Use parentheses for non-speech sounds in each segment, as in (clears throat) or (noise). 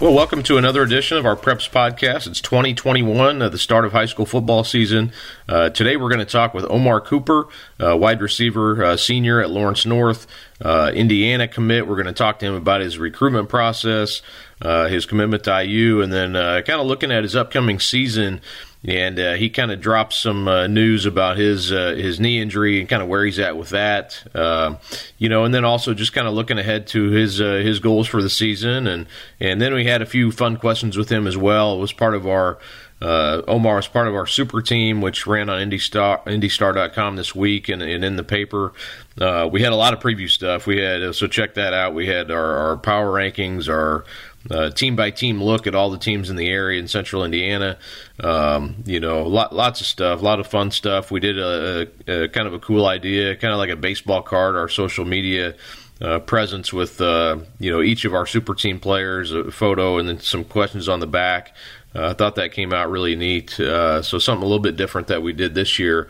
Well, welcome to another edition of our Preps podcast. It's 2021, uh, the start of high school football season. Uh, today we're going to talk with Omar Cooper, uh, wide receiver uh, senior at Lawrence North, uh, Indiana commit. We're going to talk to him about his recruitment process, uh, his commitment to IU, and then kind of looking at his upcoming season and uh, he kind of dropped some uh, news about his uh, his knee injury and kind of where he's at with that, uh, you know, and then also just kind of looking ahead to his uh, his goals for the season, and and then we had a few fun questions with him as well. It was part of our uh, Omar was part of our super team, which ran on IndyStar, IndyStar.com this week and, and in the paper. Uh, we had a lot of preview stuff. We had so check that out. We had our, our power rankings, our uh, team by team look at all the teams in the area in Central Indiana. Um, you know, lot, lots of stuff, a lot of fun stuff. We did a, a, a, kind of a cool idea, kind of like a baseball card, our social media. Uh, presence with uh, you know each of our super team players, a photo, and then some questions on the back. Uh, I thought that came out really neat. So something a little bit different that we did this year.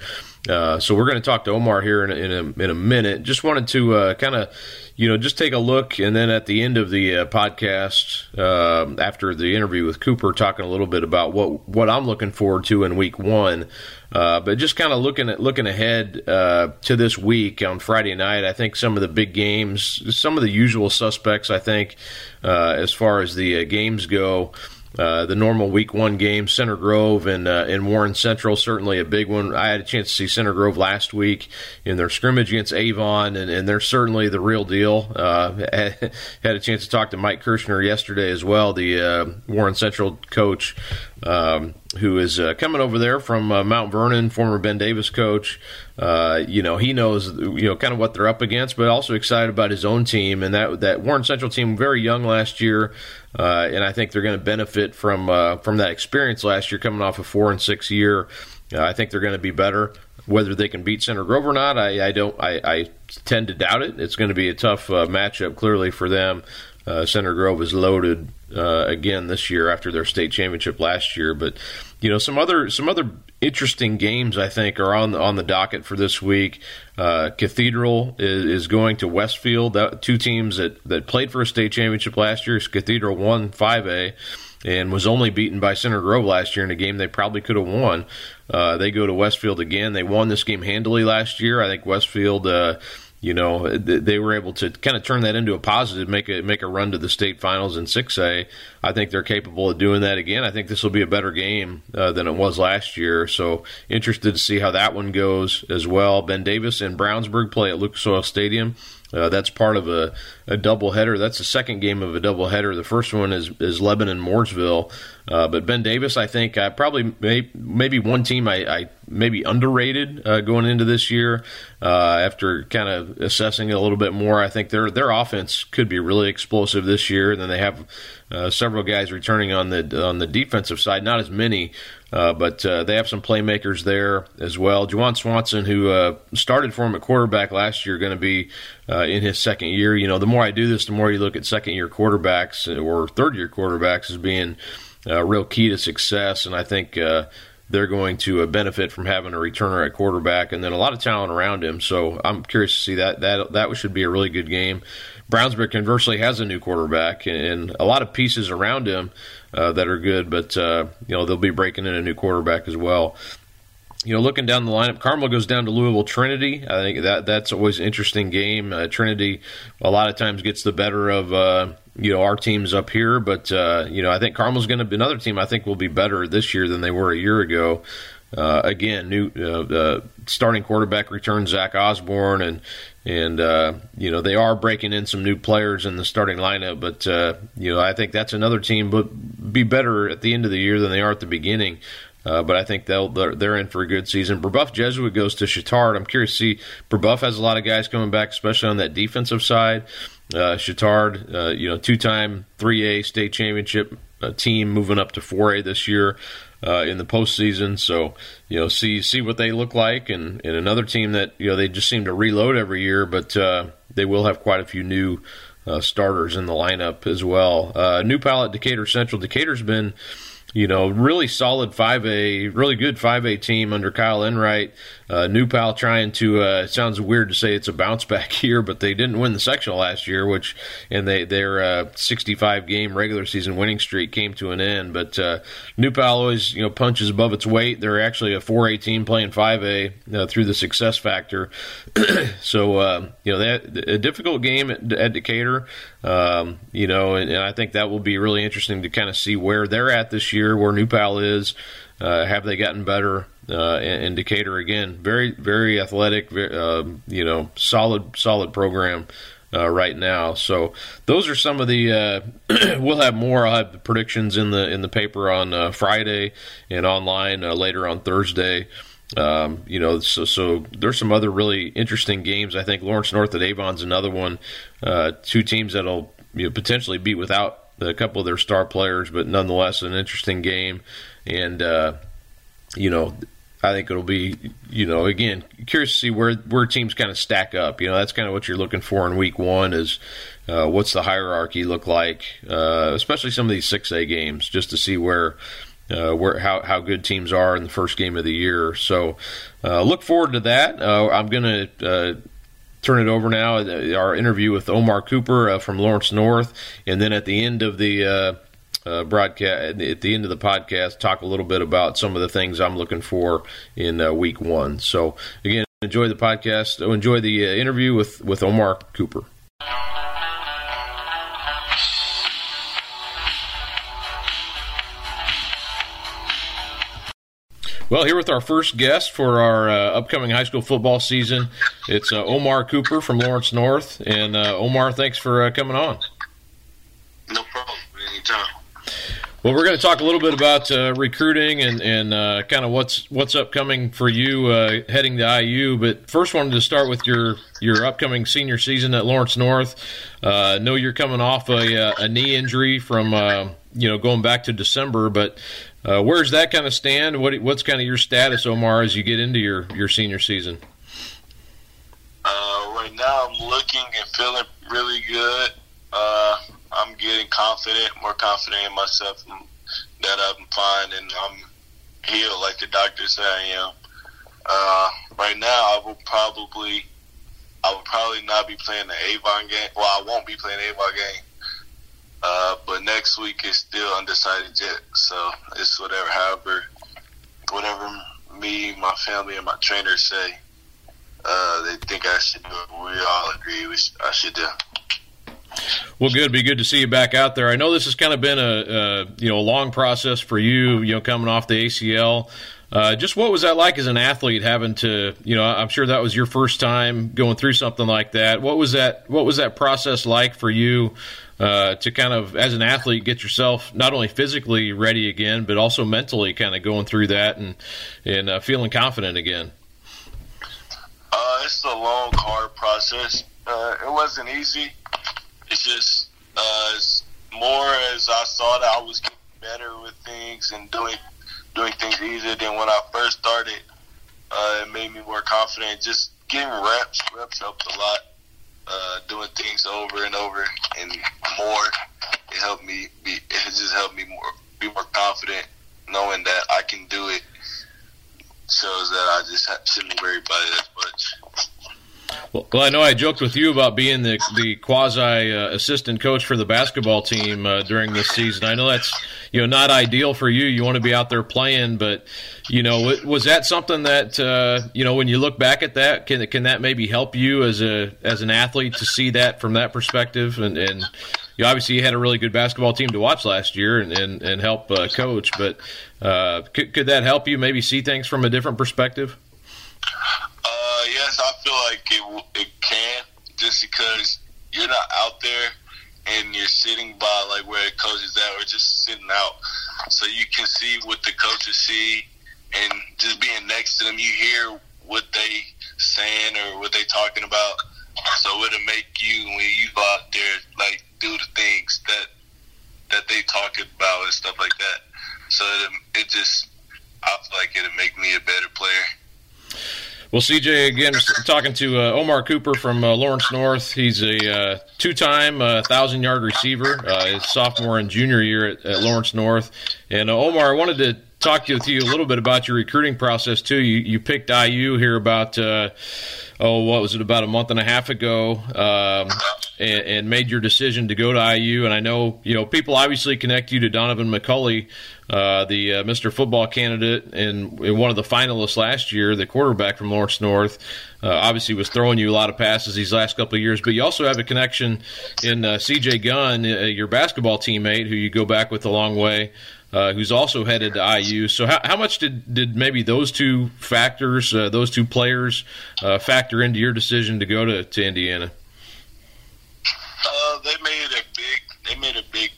Uh, so we're going to talk to Omar here in a, in a, in a minute. Just wanted to uh, kind of, you know, just take a look, and then at the end of the uh, podcast, uh, after the interview with Cooper, talking a little bit about what what I'm looking forward to in Week One. Uh, but just kind of looking at looking ahead uh, to this week on Friday night, I think some of the big games, some of the usual suspects, I think, as far as the games go. Uh, the normal week one game, Center Grove and uh, and Warren Central, certainly a big one. I had a chance to see Center Grove last week in their scrimmage against Avon, and, and they're certainly the real deal. Uh, (laughs) had a chance to talk to Mike Kirschner yesterday as well, the uh, Warren Central coach, um, who is uh, coming over there from uh, Mount Vernon, former Ben Davis coach. Uh, you know, he knows you know kind of what they're up against, but also excited about his own team and that that Warren Central team very young last year, uh, and I think they're going to benefit from uh, from that experience last year, coming off a four and six year. Uh, I think they're going to be better. Whether they can beat Center Grove or not, I, I don't. I, I, tend to doubt it. It's going to be a tough matchup, clearly for them. Center Grove is loaded again this year after their state championship last year, but you know some other some other interesting games I think are on the, on the docket for this week. Uh, Cathedral is, is, going to Westfield. That, two teams that, that played for a state championship last year. Cathedral won 5A and was only beaten by Center Grove last year in a game they probably could have won. Uh, they go to Westfield again. They won this game handily last year. I think Westfield. You know they were able to kind of turn that into a positive, make a make a run to the state finals in 6A. I think they're capable of doing that again. I think this will be a better game uh, than it was last year. So interested to see how that one goes as well. Ben Davis and Brownsburg play at Lucas Oil Stadium. Uh, that's part of a, a doubleheader. That's the second game of a doubleheader. The first one is, is Lebanon Mooresville. Uh, but Ben Davis, I think, uh, probably may, maybe one team I, I maybe underrated uh, going into this year. Uh, after kind of assessing it a little bit more, I think their their offense could be really explosive this year. And then they have uh, several guys returning on the on the defensive side, not as many, uh, but uh, they have some playmakers there as well. Juwan Swanson, who uh, started for him at quarterback last year, going to be uh, in his second year. You know, the more I do this, the more you look at second year quarterbacks or third year quarterbacks as being a real key to success, and I think they're going to benefit from having a returner at quarterback and then a lot of talent around him. So I'm curious to see that. That that should be a really good game. Brownsburg conversely has a new quarterback and a lot of pieces around him uh, that are good, but uh, you know they'll be breaking in a new quarterback as well. You know, looking down the lineup, Carmel goes down to Louisville Trinity. I think that that's always an interesting game. Uh, Trinity a lot of times gets the better of uh, you know our teams up here, but uh, you know I think Carmel's going to be another team. I think will be better this year than they were a year ago. uh, again, new uh, starting quarterback returns Zach Osborne, and and uh, you know they are breaking in some new players in the starting lineup. But uh, you know I think that's another team, but be better at the end of the year than they are at the beginning. Uh, but I think they'll they're, they're, in for a good season. Brebeuf Jesuit goes to Chatard. I'm curious to see Brebeuf has a lot of guys coming back, especially on that defensive side. Uh, Chatard, uh, you know, two-time 3A state championship uh, team, moving up to 4A this year uh, in the postseason. So you know, see see what they look like, and, and another team that you know they just seem to reload every year, but uh, they will have quite a few new uh, starters in the lineup as well. New pilot Decatur Central. Decatur's been you know, really solid 5A, really good 5A team under Kyle Enright. Uh, New Pal trying to, uh, it sounds weird to say it's a bounce back (laughs) here, but they didn't win the sectional last year, which, and they, their uh, 65 game regular season winning streak came to an end. But uh, New Pal always, you know, punches above its weight. They're actually a 4A team playing 5A uh, through the success factor. (clears throat) so, uh, you know, that a difficult game at, at Decatur. Um, you know, and, and, I think that will be really interesting to kind of see where they're at this year, where New Pal is. Uh, have they gotten better? Uh, again, very very athletic, very, uh, you know, solid solid program. Uh, right now. So those are some of the. Uh, (clears throat) we'll have more. I'll have the predictions in the in the paper on uh, Friday and online uh, later on Thursday. Um, you know, so so there's some other really interesting games. I think Lawrence North at Avon's another one. Uh, two teams that'll you know, potentially beat without a couple of their star players, but nonetheless an interesting game. And uh, you know, I think it'll be you know again curious to see where where teams kind of stack up. You know, that's kind of what you're looking for in week one is. Uh, what's the hierarchy look like, uh, especially some of these 6A games, just to see where uh, where how how good teams are in the first game of the year. So uh, look forward to that. Uh, I'm going to uh, turn it over now. Our interview with Omar Cooper uh, from Lawrence North, and then at the end of the broadcast, at the end of the podcast, talk a little bit about some of the things I'm looking for in week one. So again, enjoy the podcast. Enjoy the interview with with Omar Cooper. Well, here with our first guest for our uh, upcoming high school football season, it's uh, Omar Cooper from Lawrence North. And uh, Omar, thanks for uh, coming on. No problem. Anytime. Well, we're going to talk a little bit about uh, recruiting and, and uh, kind of what's what's upcoming for you heading to IU. But first, wanted to start with your your upcoming senior season at Lawrence North. know you're coming off a, a knee injury from you know going back to December, but uh, where's that kind of stand? What, what's kind of your status, Omar, as you get into your, your senior season? Uh, right now, I'm looking and feeling really good. I'm getting confident, more confident in myself that I'm fine and I'm healed, like the doctors say I am. Uh, right now, I will probably, I will probably not be playing the Avon game. Well, I won't be playing the Avon game uh, but next week is still undecided yet. So it's whatever, however, whatever me, my family, and my trainers say, uh, they think I should do it. We all agree we sh- I should do. Well, good. Be good to see you back out there. I know this has kind of been a, a you know a long process for you. You know, coming off the ACL. Uh, just what was that like as an athlete having to, you know, I'm sure that was your first time going through something like that. What was that? What was that process like for you uh, to kind of, as an athlete, get yourself not only physically ready again, but also mentally kind of going through that and and uh, feeling confident again? Uh, it's a long, hard process. Uh, it wasn't easy. It's just uh, it's more as I saw that I was getting better with things and doing doing things easier than when I first started. Uh, it made me more confident. Just getting reps, reps helped a lot uh, doing things over and over and more. It helped me be. It just helped me more be more confident, knowing that I can do it. Shows that I just shouldn't worry about it as much. Well, well, I know I joked with you about being the the quasi uh, assistant coach for the basketball team uh, during this season. I know that's you know not ideal for you. You want to be out there playing, but you know was that something that uh, you know when you look back at that can can that maybe help you as a as an athlete to see that from that perspective and and you obviously you had a really good basketball team to watch last year and and, and help uh, coach. But uh, could could that help you maybe see things from a different perspective? Yes, I feel like it it can just because you're not out there and you're sitting by like where the coach is at or just sitting out. So you can see what the coaches see and just being next to them you hear what they saying or what they talking about. So it'll make you when you go out there like do the things that that they talk about and stuff like that. So it, it just i feel like it'll make me a better player well, CJ, again, talking to uh, Omar Cooper from uh, Lawrence North. He's a uh, two-time uh, thousand-yard receiver. Uh, his sophomore and junior year at, at Lawrence North. And uh, Omar, I wanted to talk to you a little bit about your recruiting process too. You, you picked IU here about oh, what was it about a month and a half ago, um, and, and, made your decision to go to IU. And I know you know people obviously connect you to Donaven McCulley, uh, the uh, Mr. Football candidate and, and, one of the finalists last year, the quarterback from Lawrence North. Uh, obviously, was throwing you a lot of passes these last couple of years, but you also have a connection in uh, C.J. Gunn, uh, your basketball teammate, who you go back with a long way. Who's also headed to IU. So, how, how much did, did maybe those two factors, those two players, factor into your decision to go to, to Indiana? They made a big they made a big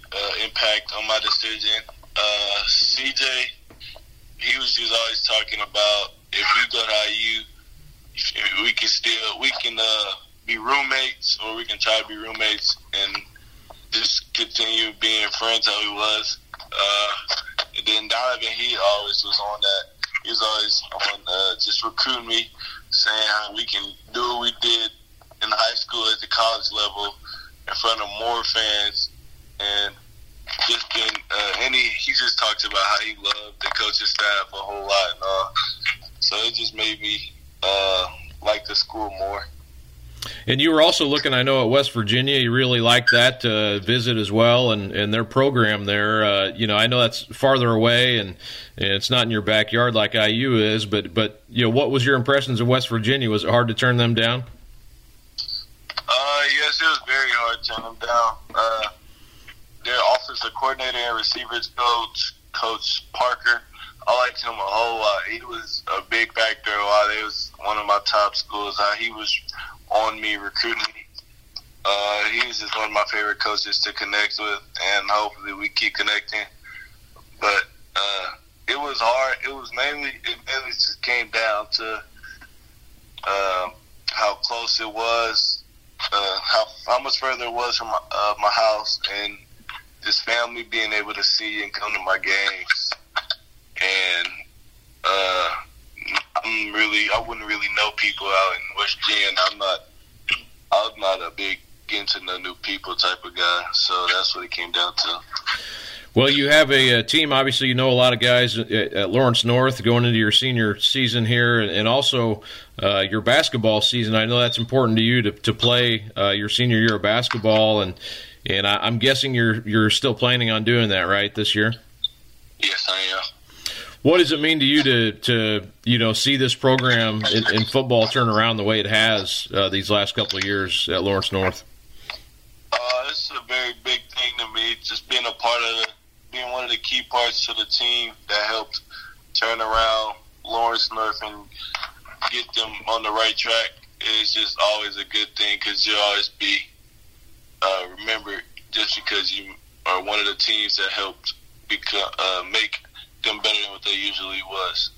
impact on my decision. Uh, CJ, he was just always talking about if we go to IU, we can still we can be roommates or we can try to be roommates and just continue being friends how he was. Uh, and then Donaven, he always was on that. He was always on uh, just recruiting me, saying how we can do what we did in high school at the college level in front of more fans and just been uh, and he, he just talked about how he loved the coaching staff a whole lot and all. So it just made me uh, like the school more. And you were also looking, I know, at West Virginia. You really liked that uh, visit as well, and, and their program there. Uh, you know, I know that's farther away, and, and it's not in your backyard like IU is. But but you know, what was your impressions of West Virginia? Was it hard to turn them down? Uh, yes, it was very hard to turn them down. Uh, their coordinator and receivers coach, Coach Parker, I liked him a whole lot. He was a big factor while he was one of my top schools. How he was on me, recruiting. Uh, he was just one of my favorite coaches to connect with, and hopefully we keep connecting. But uh, it was hard. It was mainly it mainly just came down to uh, how close it was, uh, how how much further it was from my, uh, my house, and this family being able to see and come to my games. And uh, I'm really, I wouldn't really know people out in West Virginia. I'm not, I'm not a big getting to know new people type of guy. So that's what it came down to. Well, you have a, a, team. Obviously, you know a lot of guys at, at Lawrence North going into your senior season here, and, and also uh, your basketball season. I know that's important to you to, to play uh, your senior year of basketball, and and I, am guessing you're you're still planning on doing that, right, this year? Yes, I am. What does it mean to you to, to you know see this program in, in football turn around the way it has uh, these last couple of years at Lawrence North? Uh, this is a very big thing to me. Just being a part of the, being one of the key parts to the team that helped turn around Lawrence North and get them on the right track is just always a good thing because you'll always be uh, remember just because you are one of the teams that helped become, uh, make them better than what they usually was.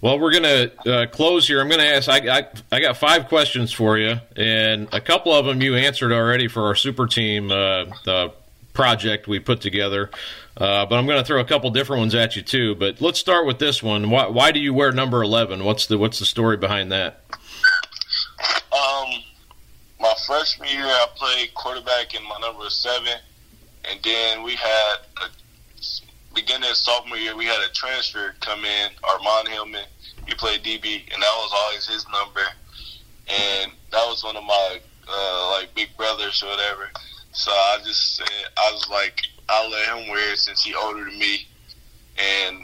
Well, we're going to uh, close here. I'm going to ask. I, I, I got five questions for you, and a couple of them you answered already for our super team uh, project we put together. Uh, but I'm going to throw a couple different ones at you too. But let's start with this one. Why, why do you wear number 11? What's the What's the story behind that? Freshman year, I played quarterback in my number seven, and then we had a beginning of sophomore year, we had a transfer come in, Armand Hillman. He played DB, and that was always his number. And that was one of my uh, like big brothers or whatever. So I just said, I was like, I'll let him wear it since he older than me. And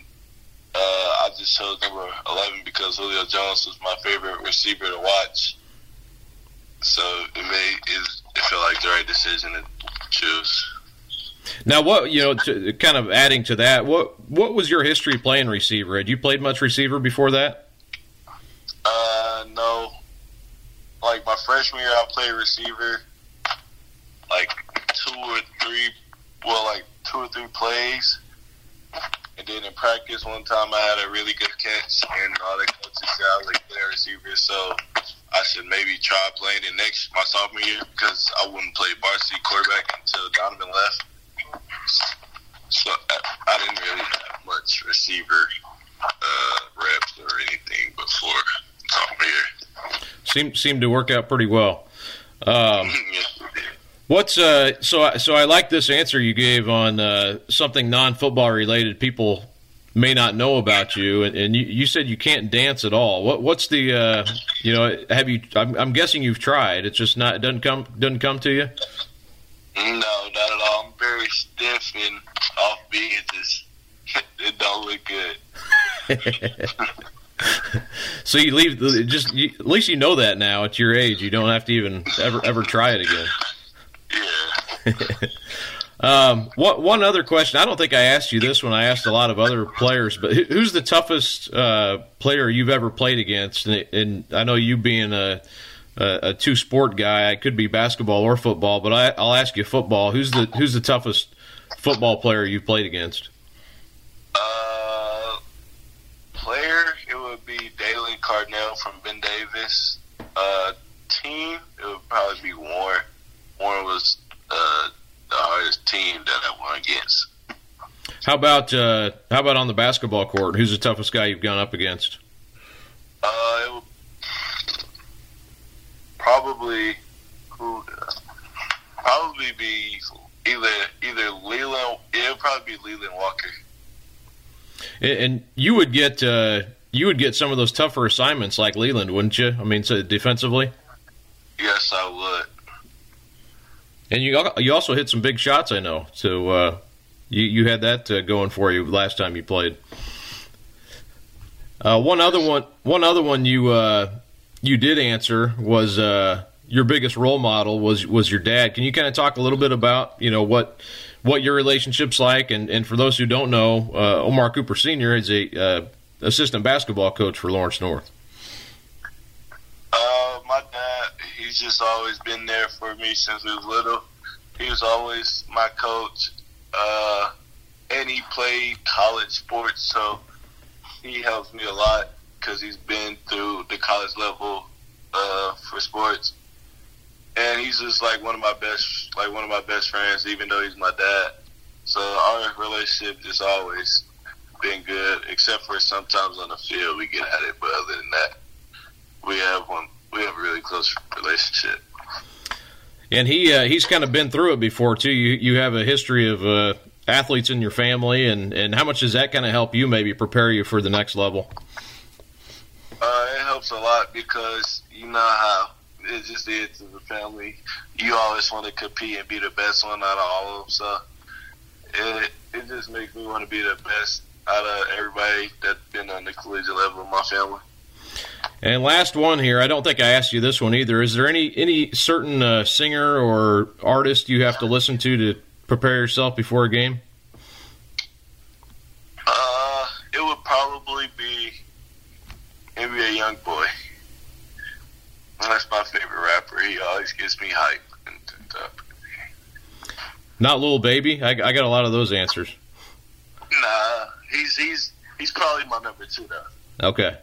uh, I just chose number 11 because Julio Jones was my favorite receiver to watch. So it made it, felt like the right decision to choose. Now, what you know, to, kind of adding to that, what what was your history playing receiver? Had you played much receiver before that? Uh, no. Like my freshman year, I played receiver, like two or three, well, like two or three plays, and then in practice one time I had a really good catch, and all the coaches said I was like good receiver, so I should maybe try playing it next my sophomore year because I wouldn't play varsity quarterback until Donaven left. So I, I didn't really have much receiver uh, reps or anything before sophomore year. Seemed seemed to work out pretty well. Um, (laughs) yes, it did. what's uh, so I- so I like this answer you gave on uh, something non football related. People may not know about you, and, and you, you said you can't dance at all. What what's the uh, you know have you? I'm, I'm guessing you've tried. It's just not it doesn't come doesn't come to you. No, not at all. I'm very stiff and offbeat. It just (laughs) it don't look good. (laughs) So you leave the- just you, at least you know that now at your age. You don't have to even ever ever try it again. Yeah. (laughs) Um, what one other question? I don't think I asked you this when I asked a lot of other players, but who's the toughest uh, player you've ever played against? And, and I know you being a, a, a two sport guy, it could be basketball or football, but I, I'll ask you football. Who's the who's the toughest football player you've played against? Uh, player, it would be Dalen Cardinal from Ben Davis. Uh, team, it would probably be Warren. Warren was team that I went against. How about uh, how about on the basketball court? Who's the toughest guy you've gone up against? Uh, it would probably who probably be either either Leland. It would probably be Leland Walker. And, and you would get uh, you would get some of those tougher assignments like Leland, wouldn't you? I mean, so defensively. Yes, I would. And you you also hit some big shots, I know. So uh, you you had that uh, going for you last time you played. Uh, one other one, one other one you uh, you did answer was uh, your biggest role model was was your dad. Can you kind of talk a little bit about you know what what your relationship's like? And, and for those who don't know, uh, Omar Cooper Senior is a assistant basketball coach for Lawrence North. He's just always been there for me since we was little. He was always my coach, uh, and he played college sports, so he helps me a lot because he's been through the college level uh, for sports, and he's just like one of my best, like one of my best friends, even though he's my dad. So our relationship just always been good, except for sometimes on the field we get at it, but other than that we have one. We have a really close relationship. And he uh, he's kind of been through it before too. You you have a history of uh, athletes in your family, and, and how much does that kind of help you maybe prepare you for the next level? Uh, it helps a lot because you know how it just is as a family. You always want to compete and be the best one out of all of them. So it it just makes me want to be the best out of everybody that's been on the collegiate level of my family. And last one here, I don't think I asked you this one either. Is there any any certain uh, singer or artist you have to listen to to prepare yourself before a game? Uh, it would probably be NBA YoungBoy. That's my favorite rapper. He always gets me hype. and, and stuff. Not Lil Baby. I, I got a lot of those answers. Nah, he's he's he's probably my number two though. Okay.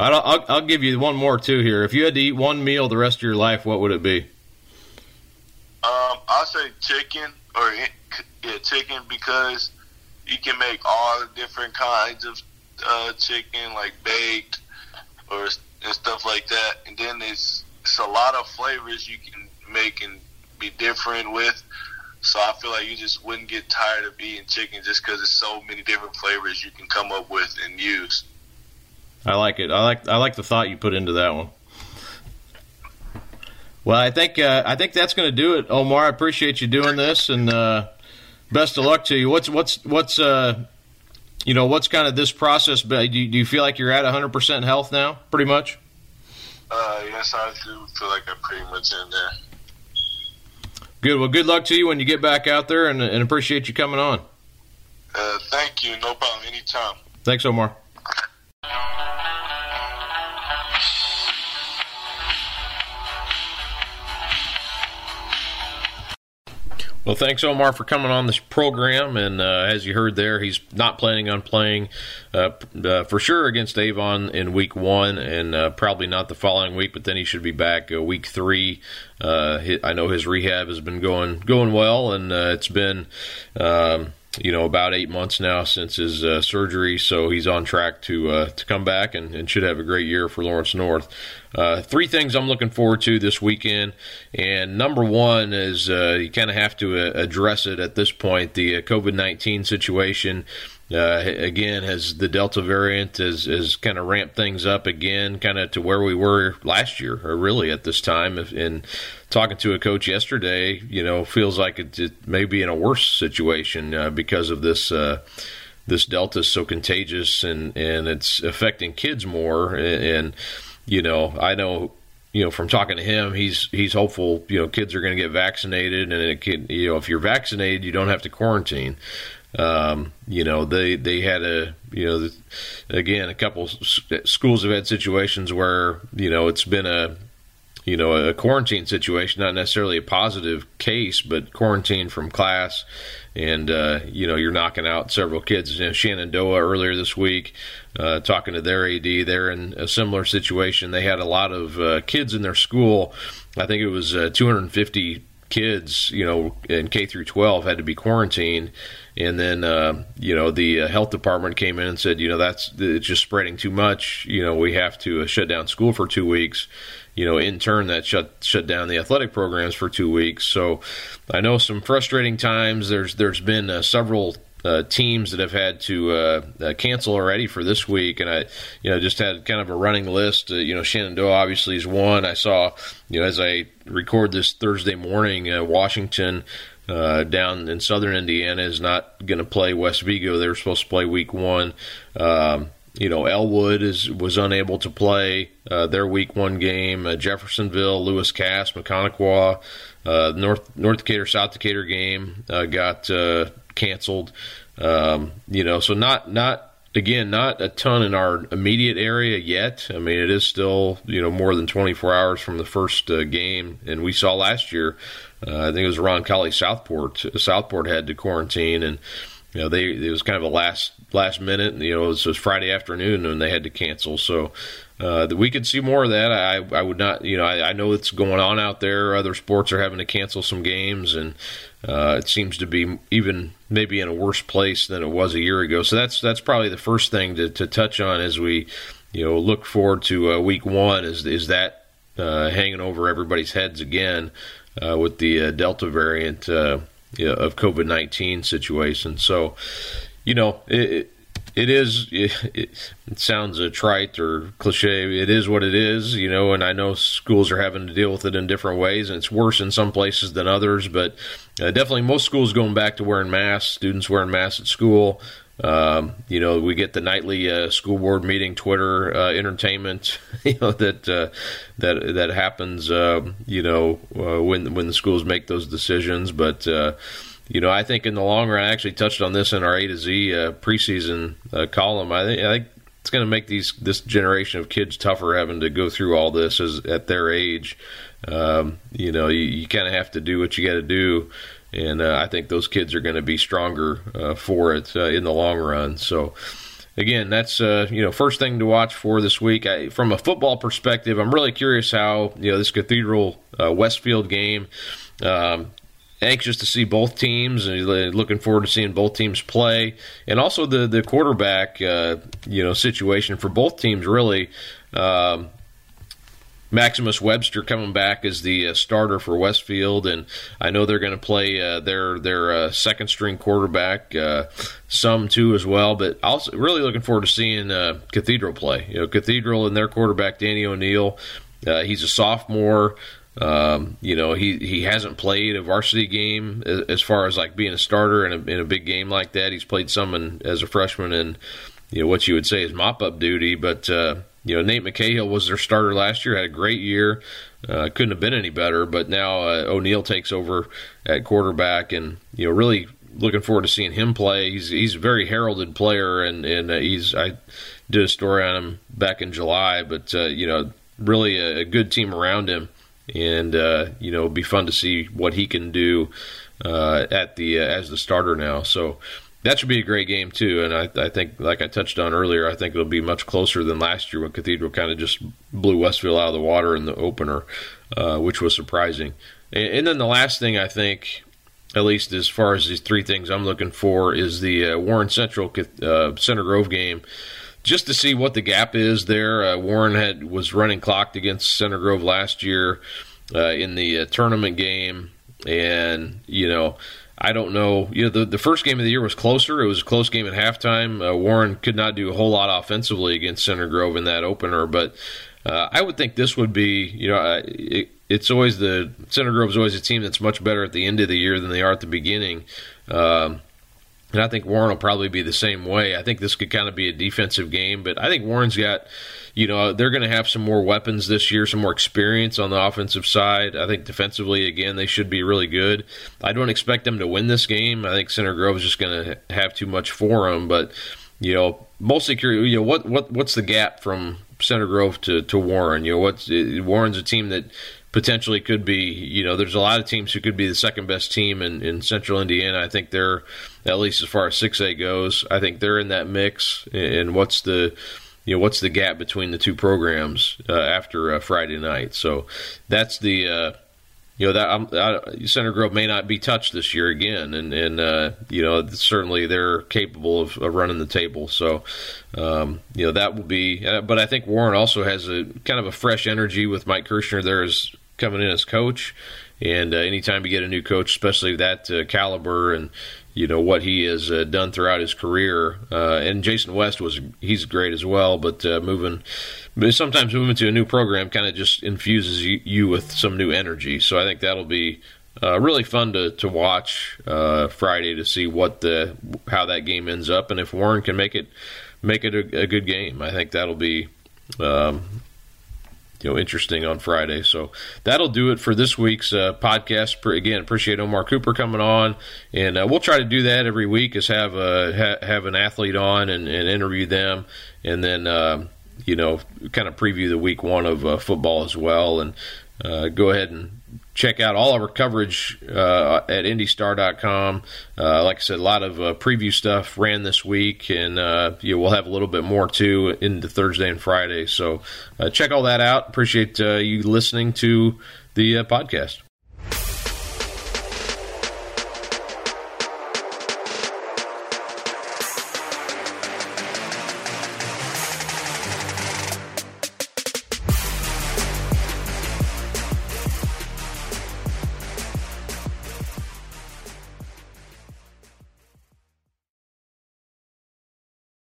I'll, I'll, I'll give you one more too here. If you had to eat one meal the rest of your life, what would it be? Um, I'll say chicken or yeah, chicken because you can make all different kinds of uh, chicken, like baked or and stuff like that. And then there's it's a lot of flavors you can make and be different with. So I feel like you just wouldn't get tired of eating chicken just because there's so many different flavors you can come up with and use. I like it. I like I like the thought you put into that one. Well, I think uh, I think that's going to do it, Omar. I appreciate you doing this, and uh, best of luck to you. What's what's what's uh, you know what's kind of this process? Do you, do you feel like you're at 100 percent health now, pretty much? Uh, yes, I do feel like I'm pretty much in there. Good. Well, good luck to you when you get back out there, and, and appreciate you coming on. Uh, thank you. No problem. Anytime. Thanks, Omar. Well, thanks, Omar, for coming on this program. And uh, as you heard there, he's not planning on playing uh, uh, for sure against Avon in week one, and uh, probably not the following week. But then he should be back uh, week three. Uh, I know his rehab has been going going well, and it's been. Um, you know, about eight months now since his uh, surgery, so he's on track to uh, to come back and, and, should have a great year for Lawrence North. Uh, three things I'm looking forward to this weekend, and number one is uh, you kind of have to uh, address it at this point the uh, COVID 19 situation. Uh, again, has the Delta variant has, has kind of ramped things up again, kind of to where we were last year, or really at this time. And talking to a coach yesterday, you know, feels like it, it may be in a worse situation uh, because of this. Uh, this Delta is so contagious and, and it's affecting kids more. And, and you know, I know you know, from talking to him, he's he's hopeful. You know, kids are going to get vaccinated, and it can, you know, if you're vaccinated, you don't have to quarantine. Um, you know, they they had a you know, again, a couple schools have had situations where you know it's been a you know a quarantine situation, not necessarily a positive case, but quarantine from class, and uh, you know you're knocking out several kids. You know, Shenandoah earlier this week, uh, talking to their AD, they're in a similar situation. They had a lot of uh, kids in their school. I think it was uh, 250 kids, you know, in K through 12 had to be quarantined and then, uh, you know, the uh, health department came in and said, you know, that's it's just spreading too much. You know, we have to uh, shut down school for two weeks. You know, in turn, that shut shut down the athletic programs for two weeks. So, I know some frustrating times. There's there's been uh, several uh, teams that have had to uh, uh, cancel already for this week, and I, you know, just had kind of a running list. Uh, you know, Shenandoah obviously is one. I saw, you know, as I record this Thursday morning, uh, Washington uh, down in southern Indiana is not going to play West Vigo. They were supposed to play week one. Um, you know, Elwood is was unable to play uh, their week one game. Uh, Jeffersonville, Lewis Cass, Maconaquah, uh, North North Decatur, South Decatur game uh, got uh, canceled. Um, you know, so not not again not a ton in our immediate area yet. I mean, it is still you know more than 24 hours from the first game, and we saw last year uh, I think it was Roncalli Southport. Southport had to quarantine, and you know they it was kind of a last last minute. You know, it was, Friday afternoon, and they had to cancel. So uh, we could see more of that. I I would not. You know, I, I know it's going on out there. Other sports are having to cancel some games, and uh, it seems to be even maybe in a worse place than it was a year ago. So that's that's probably the first thing to, to touch on as we you know look forward to uh, week one. Is is that uh, hanging over everybody's heads again? uh, with the uh, Delta variant of COVID nineteen situation. So, you know, it, it is. It, it sounds a trite or cliche. It is what it is, you know. And I know schools are having to deal with it in different ways, and it's worse in some places than others. But uh, definitely, most schools going back to wearing masks. Students wearing masks at school. Um, you know, we get the nightly uh, school board meeting, Twitter uh, entertainment. (laughs) You know that uh, that that happens. Um, you know, uh, when when the schools make those decisions. But uh, you know, I think in the long run, I actually touched on this in our A to Z uh, preseason column. I think I think it's going to make these this generation of kids tougher having to go through all this as at their age. Um, you know, you, you kind of have to do what you got to do and uh, I think those kids are going to be stronger uh, for it uh, in the long run. So, again, that's uh, you know first thing to watch for this week. I, from a football perspective, I'm really curious how you know this Cathedral uh, Westfield game. Um, anxious to see both teams and looking forward to seeing both teams play and also the the quarterback uh, you know situation for both teams really um, Maximus Webster coming back as the uh, starter for Westfield, and I know they're going to play uh, their their uh, second string quarterback, uh, some too as well. But also really looking forward to seeing uh, Cathedral play. You know, Cathedral and their quarterback Danny O'Neill. Uh, he's a sophomore. Um, you know, he he hasn't played a varsity game as far as like being a starter in a, in a big game like that. He's played some in, as a freshman and you know what you would say is mop up duty, but you know, Nate McCahill was their starter last year, had a great year. Uh, couldn't have been any better, but now uh, O'Neill takes over at quarterback, and you know, really looking forward to seeing him play. He's he's a very heralded player, and and uh, he's I did a story on him back in July, but uh, you know, really a, a, good team around him, and uh, you know, it'll be fun to see what he can do uh, at the as the starter now. So that should be a great game too. And I, I, think, like I touched on earlier, I think it'll be much closer than last year when Cathedral kind of just blew Westfield out of the water in the opener, uh, which was surprising. And, and, then the last thing I think, at least as far as these three things I'm looking for, is the uh, Warren Central uh, Center Grove game. Just to see what the gap is there. Uh, Warren had was running clocked against Center Grove last year uh, in the uh, tournament game, and you know I don't know. You know, the, the first game of the year was closer. It was a close game at halftime. Uh, Warren could not do a whole lot offensively against Center Grove in that opener, but uh, I would think this would be, you know, it, it's always the Center Grove is always a team that's much better at the end of the year than they are at the beginning. Um, and I think Warren will probably be the same way. I think this could kind of be a defensive game, but I think Warren's got you know, they're going to have some more weapons this year, some more experience on the offensive side. I think defensively, again, they should be really good. I don't expect them to win this game. I think Center Grove is just going to have too much for them. But you know, mostly curious. You know, what what what's the gap from Center Grove to to Warren? You know, what's uh, Warren's a team that potentially could be. You know, there's a lot of teams who could be the second best team in in Central Indiana. I think they're at least as far as six A goes. I think they're in that mix. And what's the you know what's the gap between the two programs uh, after uh, Friday night. So that's the uh, you know that I, Center Grove may not be touched this year again, and and uh, you know certainly they're capable of, of running the table. So um, you know that will be. Uh, but I think Warren also has a kind of a fresh energy with Mike Kirschner there as coming in as coach. And uh, anytime you get a new coach, especially that caliber, and you know what he has uh, done throughout his career. Uh, and Jayson West was he's great as well. But uh, moving, but sometimes moving to a new program kind of just infuses you, you, with some new energy. So I think that'll be uh, really fun to to watch uh, Friday to see what the how that game ends up, and if Warren can make it make it a, a good game. I think that'll be um, you know interesting on Friday. So that'll do it for this week's uh, podcast. Again, appreciate Omar Cooper coming on, and uh, we'll try to do that every week. Is have a ha- have an athlete on and, and interview them, and then uh, you know kind of preview the week one of uh, football as well, and uh, go ahead and check out all of our coverage uh, at indystar.com. Uh, like I said, a lot of uh, preview stuff ran this week, and uh, yeah, we'll have a little bit more too into Thursday and Friday. So uh, check all that out. Appreciate uh, you listening to the podcast.